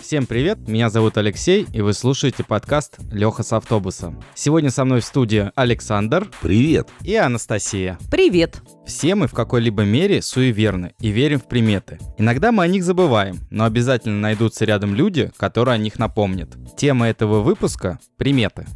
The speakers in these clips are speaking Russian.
Всем привет, меня зовут Алексей, и вы слушаете подкаст «Леха с автобуса». Сегодня со мной в студии Александр. Привет. И Анастасия. Привет. Все мы в какой-либо мере суеверны и верим в приметы. Иногда мы о них забываем, но обязательно найдутся рядом люди, которые о них напомнят. Тема этого выпуска – приметы.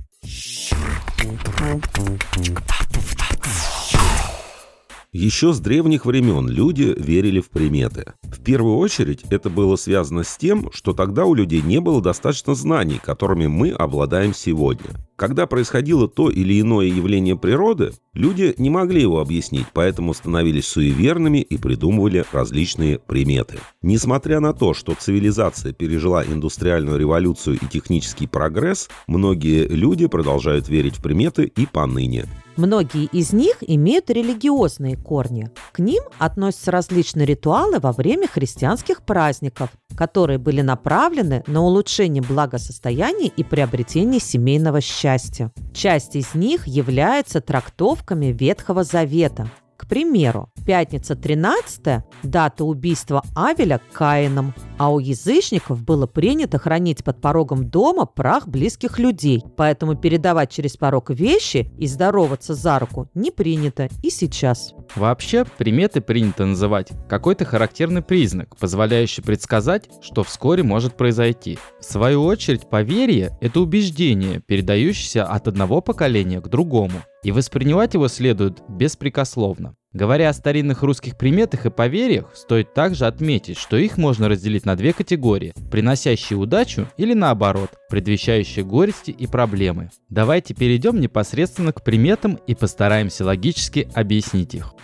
Еще с древних времен люди верили в приметы. В первую очередь это было связано с тем, что тогда у людей не было достаточно знаний, которыми мы обладаем сегодня. Когда происходило то или иное явление природы, люди не могли его объяснить, поэтому становились суеверными и придумывали различные приметы. Несмотря на то, что цивилизация пережила индустриальную революцию и технический прогресс, многие люди продолжают верить в приметы и поныне. Многие из них имеют религиозные корни. К ним относятся различные ритуалы во время христианских праздников, которые были направлены на улучшение благосостояния и приобретение семейного счастья. Часть из них является трактовками Ветхого Завета, к примеру, пятница 13 – дата убийства Авеля Каином, а у язычников было принято хранить под порогом дома прах близких людей, поэтому передавать через порог вещи и здороваться за руку не принято и сейчас. Вообще, приметы принято называть какой-то характерный признак, позволяющий предсказать, что вскоре может произойти. В свою очередь, поверье – это убеждение, передающееся от одного поколения к другому и воспринимать его следует беспрекословно. Говоря о старинных русских приметах и поверьях, стоит также отметить, что их можно разделить на две категории – приносящие удачу или наоборот, предвещающие горести и проблемы. Давайте перейдем непосредственно к приметам и постараемся логически объяснить их.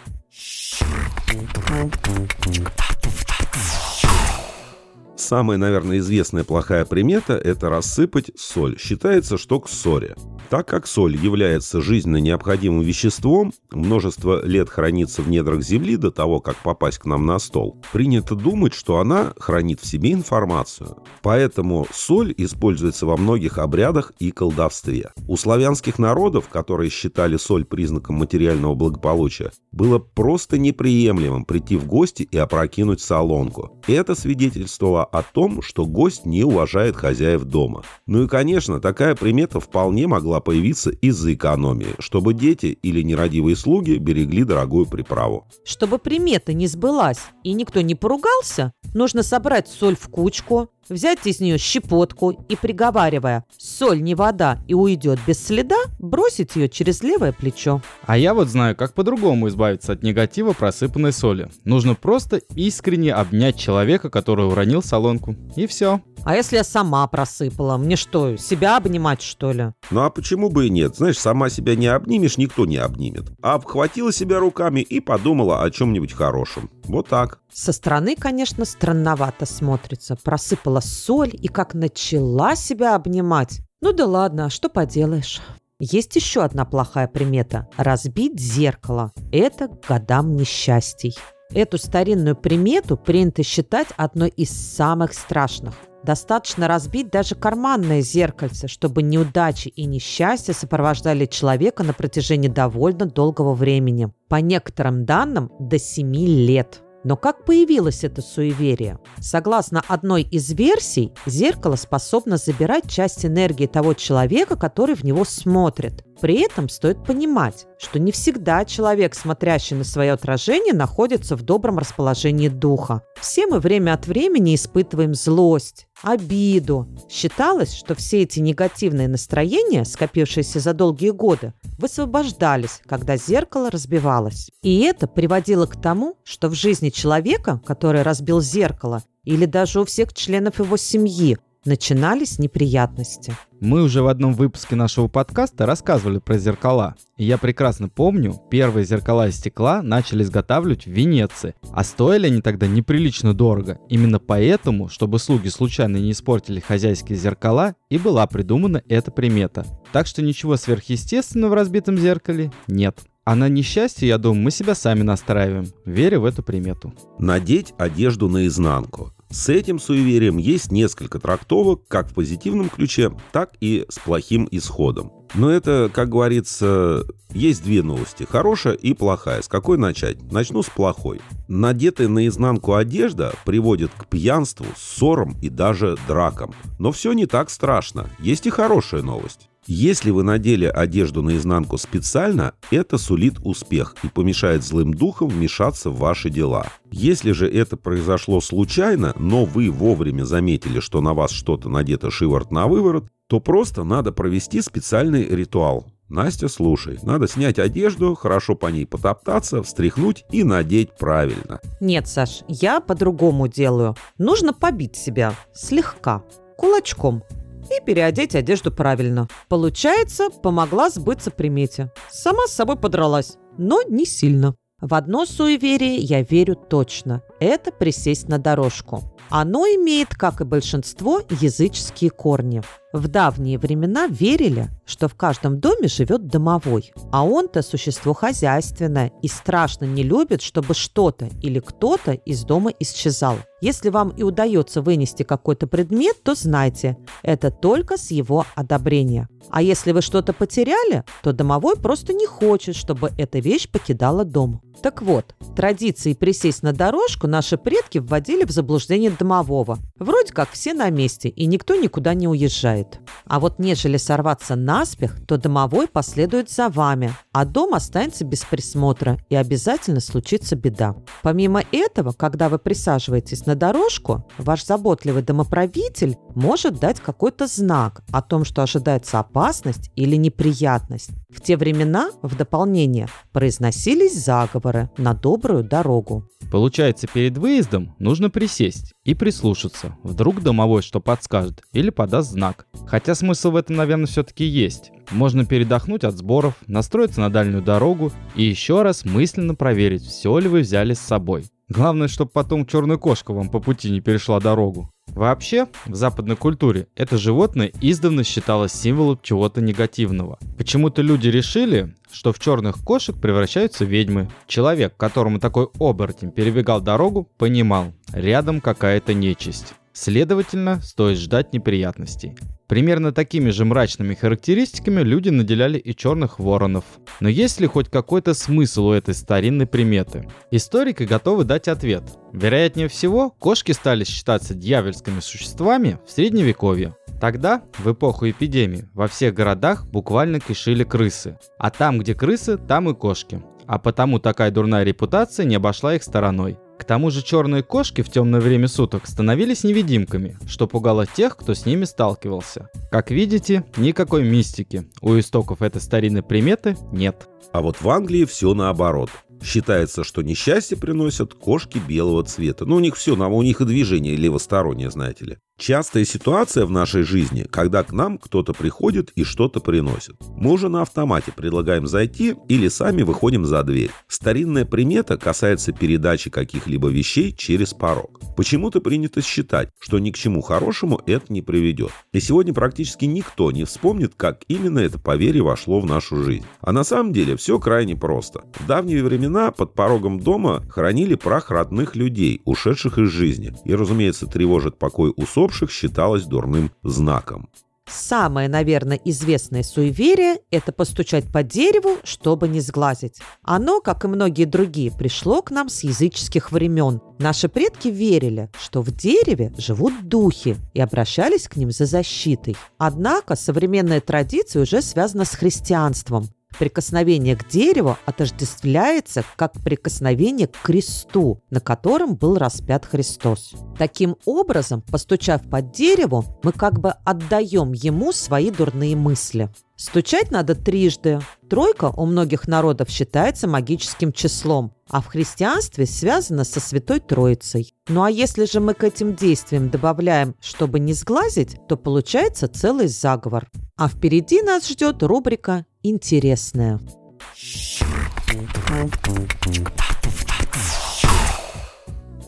Самая, наверное, известная плохая примета – это рассыпать соль. Считается, что к ссоре. Так как соль является жизненно необходимым веществом, множество лет хранится в недрах Земли до того, как попасть к нам на стол, принято думать, что она хранит в себе информацию. Поэтому соль используется во многих обрядах и колдовстве. У славянских народов, которые считали соль признаком материального благополучия, было просто неприемлемым прийти в гости и опрокинуть солонку. Это свидетельствовало о том, что гость не уважает хозяев дома. Ну и, конечно, такая примета вполне могла появиться из-за экономии, чтобы дети или нерадивые слуги берегли дорогую приправу. Чтобы примета не сбылась и никто не поругался, нужно собрать соль в кучку, взять из нее щепотку и, приговаривая «соль не вода и уйдет без следа», бросить ее через левое плечо. А я вот знаю, как по-другому избавиться от негатива просыпанной соли. Нужно просто искренне обнять человека, который уронил солонку. И все. А если я сама просыпала? Мне что, себя обнимать, что ли? Ну а почему бы и нет? Знаешь, сама себя не обнимешь, никто не обнимет. А обхватила себя руками и подумала о чем-нибудь хорошем. Вот так. Со стороны, конечно, странновато смотрится. Просыпала соль и как начала себя обнимать. Ну да ладно, что поделаешь. Есть еще одна плохая примета – разбить зеркало. Это годам несчастий. Эту старинную примету принято считать одной из самых страшных. Достаточно разбить даже карманное зеркальце, чтобы неудачи и несчастья сопровождали человека на протяжении довольно долгого времени. По некоторым данным, до 7 лет. Но как появилось это суеверие? Согласно одной из версий, зеркало способно забирать часть энергии того человека, который в него смотрит. При этом стоит понимать, что не всегда человек, смотрящий на свое отражение, находится в добром расположении духа. Все мы время от времени испытываем злость, обиду. Считалось, что все эти негативные настроения, скопившиеся за долгие годы, высвобождались, когда зеркало разбивалось. И это приводило к тому, что в жизни человека, который разбил зеркало, или даже у всех членов его семьи, начинались неприятности. Мы уже в одном выпуске нашего подкаста рассказывали про зеркала. И я прекрасно помню, первые зеркала из стекла начали изготавливать в Венеции. А стоили они тогда неприлично дорого. Именно поэтому, чтобы слуги случайно не испортили хозяйские зеркала, и была придумана эта примета. Так что ничего сверхъестественного в разбитом зеркале нет. А на несчастье, я думаю, мы себя сами настраиваем, веря в эту примету. Надеть одежду наизнанку. С этим суеверием есть несколько трактовок, как в позитивном ключе, так и с плохим исходом. Но это, как говорится, есть две новости. Хорошая и плохая. С какой начать? Начну с плохой. Надетая наизнанку одежда приводит к пьянству, ссорам и даже дракам. Но все не так страшно. Есть и хорошая новость. Если вы надели одежду наизнанку специально, это сулит успех и помешает злым духам вмешаться в ваши дела. Если же это произошло случайно, но вы вовремя заметили, что на вас что-то надето шиворот на выворот, то просто надо провести специальный ритуал. Настя, слушай, надо снять одежду, хорошо по ней потоптаться, встряхнуть и надеть правильно. Нет, Саш, я по-другому делаю. Нужно побить себя слегка, кулачком и переодеть одежду правильно. Получается, помогла сбыться примете. Сама с собой подралась, но не сильно. В одно суеверие я верю точно. Это присесть на дорожку. Оно имеет, как и большинство, языческие корни. В давние времена верили, что в каждом доме живет домовой, а он-то существо хозяйственное и страшно не любит, чтобы что-то или кто-то из дома исчезал. Если вам и удается вынести какой-то предмет, то знайте, это только с его одобрения. А если вы что-то потеряли, то домовой просто не хочет, чтобы эта вещь покидала дом. Так вот, традиции присесть на дорожку наши предки вводили в заблуждение домового. Вроде как все на месте, и никто никуда не уезжает. А вот нежели сорваться наспех, то домовой последует за вами, а дом останется без присмотра, и обязательно случится беда. Помимо этого, когда вы присаживаетесь на дорожку, ваш заботливый домоправитель может дать какой-то знак о том, что ожидается опасность или неприятность. В те времена, в дополнение, произносились заговоры на добрую дорогу. Получается, перед выездом нужно присесть и прислушаться. Вдруг домовой что подскажет или подаст знак. Хотя смысл в этом, наверное, все-таки есть. Можно передохнуть от сборов, настроиться на дальнюю дорогу и еще раз мысленно проверить, все ли вы взяли с собой. Главное, чтобы потом черная кошка вам по пути не перешла дорогу. Вообще, в западной культуре это животное издавна считалось символом чего-то негативного. Почему-то люди решили, что в черных кошек превращаются ведьмы. Человек, которому такой оборотень перебегал дорогу, понимал, рядом какая-то нечисть. Следовательно, стоит ждать неприятностей. Примерно такими же мрачными характеристиками люди наделяли и черных воронов. Но есть ли хоть какой-то смысл у этой старинной приметы? Историки готовы дать ответ. Вероятнее всего, кошки стали считаться дьявольскими существами в средневековье. Тогда, в эпоху эпидемии, во всех городах буквально кишили крысы. А там, где крысы, там и кошки. А потому такая дурная репутация не обошла их стороной. К тому же черные кошки в темное время суток становились невидимками, что пугало тех, кто с ними сталкивался. Как видите, никакой мистики у истоков этой старинной приметы нет. А вот в Англии все наоборот. Считается, что несчастье приносят кошки белого цвета. Ну, у них все, у них и движение левостороннее, знаете ли. Частая ситуация в нашей жизни, когда к нам кто-то приходит и что-то приносит. Мы уже на автомате предлагаем зайти или сами выходим за дверь. Старинная примета касается передачи каких-либо вещей через порог. Почему-то принято считать, что ни к чему хорошему это не приведет. И сегодня практически никто не вспомнит, как именно это поверье вошло в нашу жизнь. А на самом деле все крайне просто. В давние времена под порогом дома хранили прах родных людей, ушедших из жизни. И, разумеется, тревожит покой усопших усопших считалось дурным знаком. Самое, наверное, известное суеверие – это постучать по дереву, чтобы не сглазить. Оно, как и многие другие, пришло к нам с языческих времен. Наши предки верили, что в дереве живут духи и обращались к ним за защитой. Однако современная традиция уже связана с христианством. Прикосновение к дереву отождествляется как прикосновение к кресту, на котором был распят Христос. Таким образом, постучав по дереву, мы как бы отдаем ему свои дурные мысли. Стучать надо трижды. Тройка у многих народов считается магическим числом, а в христианстве связана со Святой Троицей. Ну а если же мы к этим действиям добавляем, чтобы не сглазить, то получается целый заговор. А впереди нас ждет рубрика «Интересная».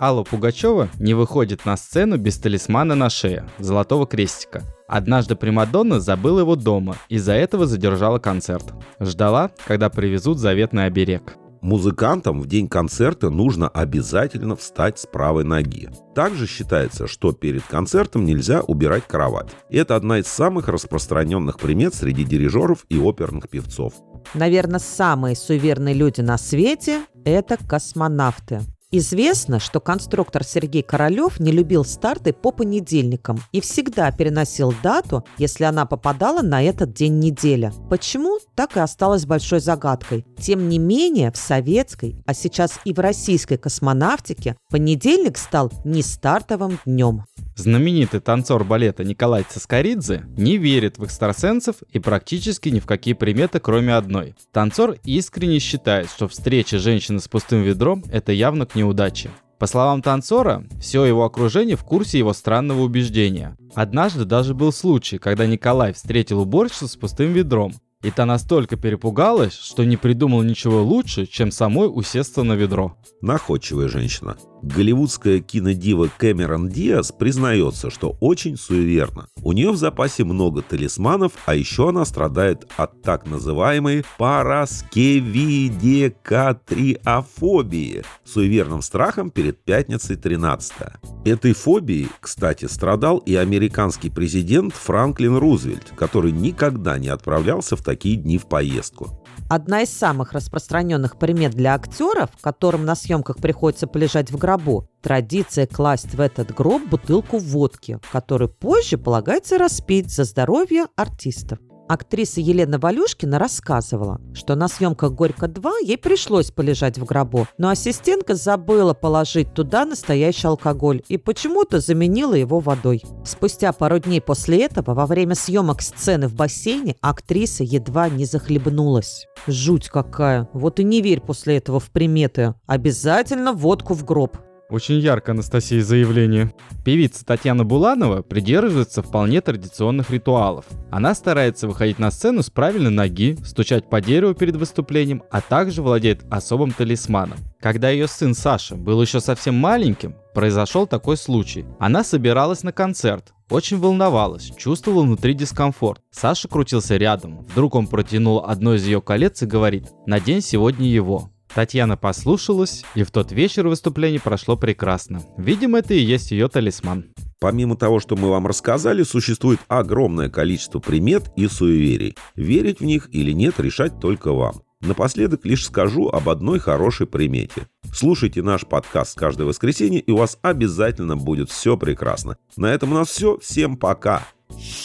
Алла Пугачева не выходит на сцену без талисмана на шее, золотого крестика. Однажды Примадонна забыла его дома, из-за этого задержала концерт. Ждала, когда привезут заветный оберег. Музыкантам в день концерта нужно обязательно встать с правой ноги. Также считается, что перед концертом нельзя убирать кровать. Это одна из самых распространенных примет среди дирижеров и оперных певцов. Наверное, самые суеверные люди на свете – это космонавты. Известно, что конструктор Сергей Королёв не любил старты по понедельникам и всегда переносил дату, если она попадала на этот день недели. Почему, так и осталось большой загадкой. Тем не менее, в советской, а сейчас и в российской космонавтике понедельник стал не стартовым днем. Знаменитый танцор балета Николай Цискоридзе не верит в экстрасенсов и практически ни в какие приметы, кроме одной. Танцор искренне считает, что встреча женщины с пустым ведром – это явно к неудаче. По словам танцора, все его окружение в курсе его странного убеждения. Однажды даже был случай, когда Николай встретил уборщицу с пустым ведром, и та настолько перепугалась, что не придумал ничего лучше, чем самой усесться на ведро. Находчивая женщина. Голливудская кинодива Кэмерон Диас признается, что очень суеверна. У нее в запасе много талисманов, а еще она страдает от так называемой параскевидекатриофобии – суеверным страхом перед пятницей 13 Этой фобией, кстати, страдал и американский президент Франклин Рузвельт, который никогда не отправлялся в такие дни в поездку. Одна из самых распространенных примет для актеров, которым на съемках приходится полежать в гробу, традиция класть в этот гроб бутылку водки, которую позже полагается распить за здоровье артистов. Актриса Елена Валюшкина рассказывала, что на съемках «Горько-2» ей пришлось полежать в гробу, но ассистентка забыла положить туда настоящий алкоголь и почему-то заменила его водой. Спустя пару дней после этого, во время съемок сцены в бассейне, актриса едва не захлебнулась. Жуть какая. Вот и не верь после этого в приметы. Обязательно водку в гроб. Очень ярко, Анастасия, заявление. Певица Татьяна Буланова придерживается вполне традиционных ритуалов. Она старается выходить на сцену с правильной ноги, стучать по дереву перед выступлением, а также владеет особым талисманом. Когда ее сын Саша был еще совсем маленьким, произошел такой случай. Она собиралась на концерт, очень волновалась, чувствовала внутри дискомфорт. Саша крутился рядом. Вдруг он протянул одно из ее колец и говорит «Надень сегодня его». Татьяна послушалась, и в тот вечер выступление прошло прекрасно. Видимо, это и есть ее талисман. Помимо того, что мы вам рассказали, существует огромное количество примет и суеверий. Верить в них или нет, решать только вам. Напоследок лишь скажу об одной хорошей примете. Слушайте наш подкаст каждое воскресенье, и у вас обязательно будет все прекрасно. На этом у нас все. Всем пока! Shh.